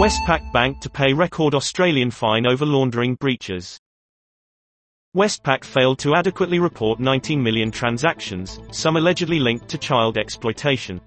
Westpac Bank to pay record Australian fine over laundering breaches. Westpac failed to adequately report 19 million transactions, some allegedly linked to child exploitation.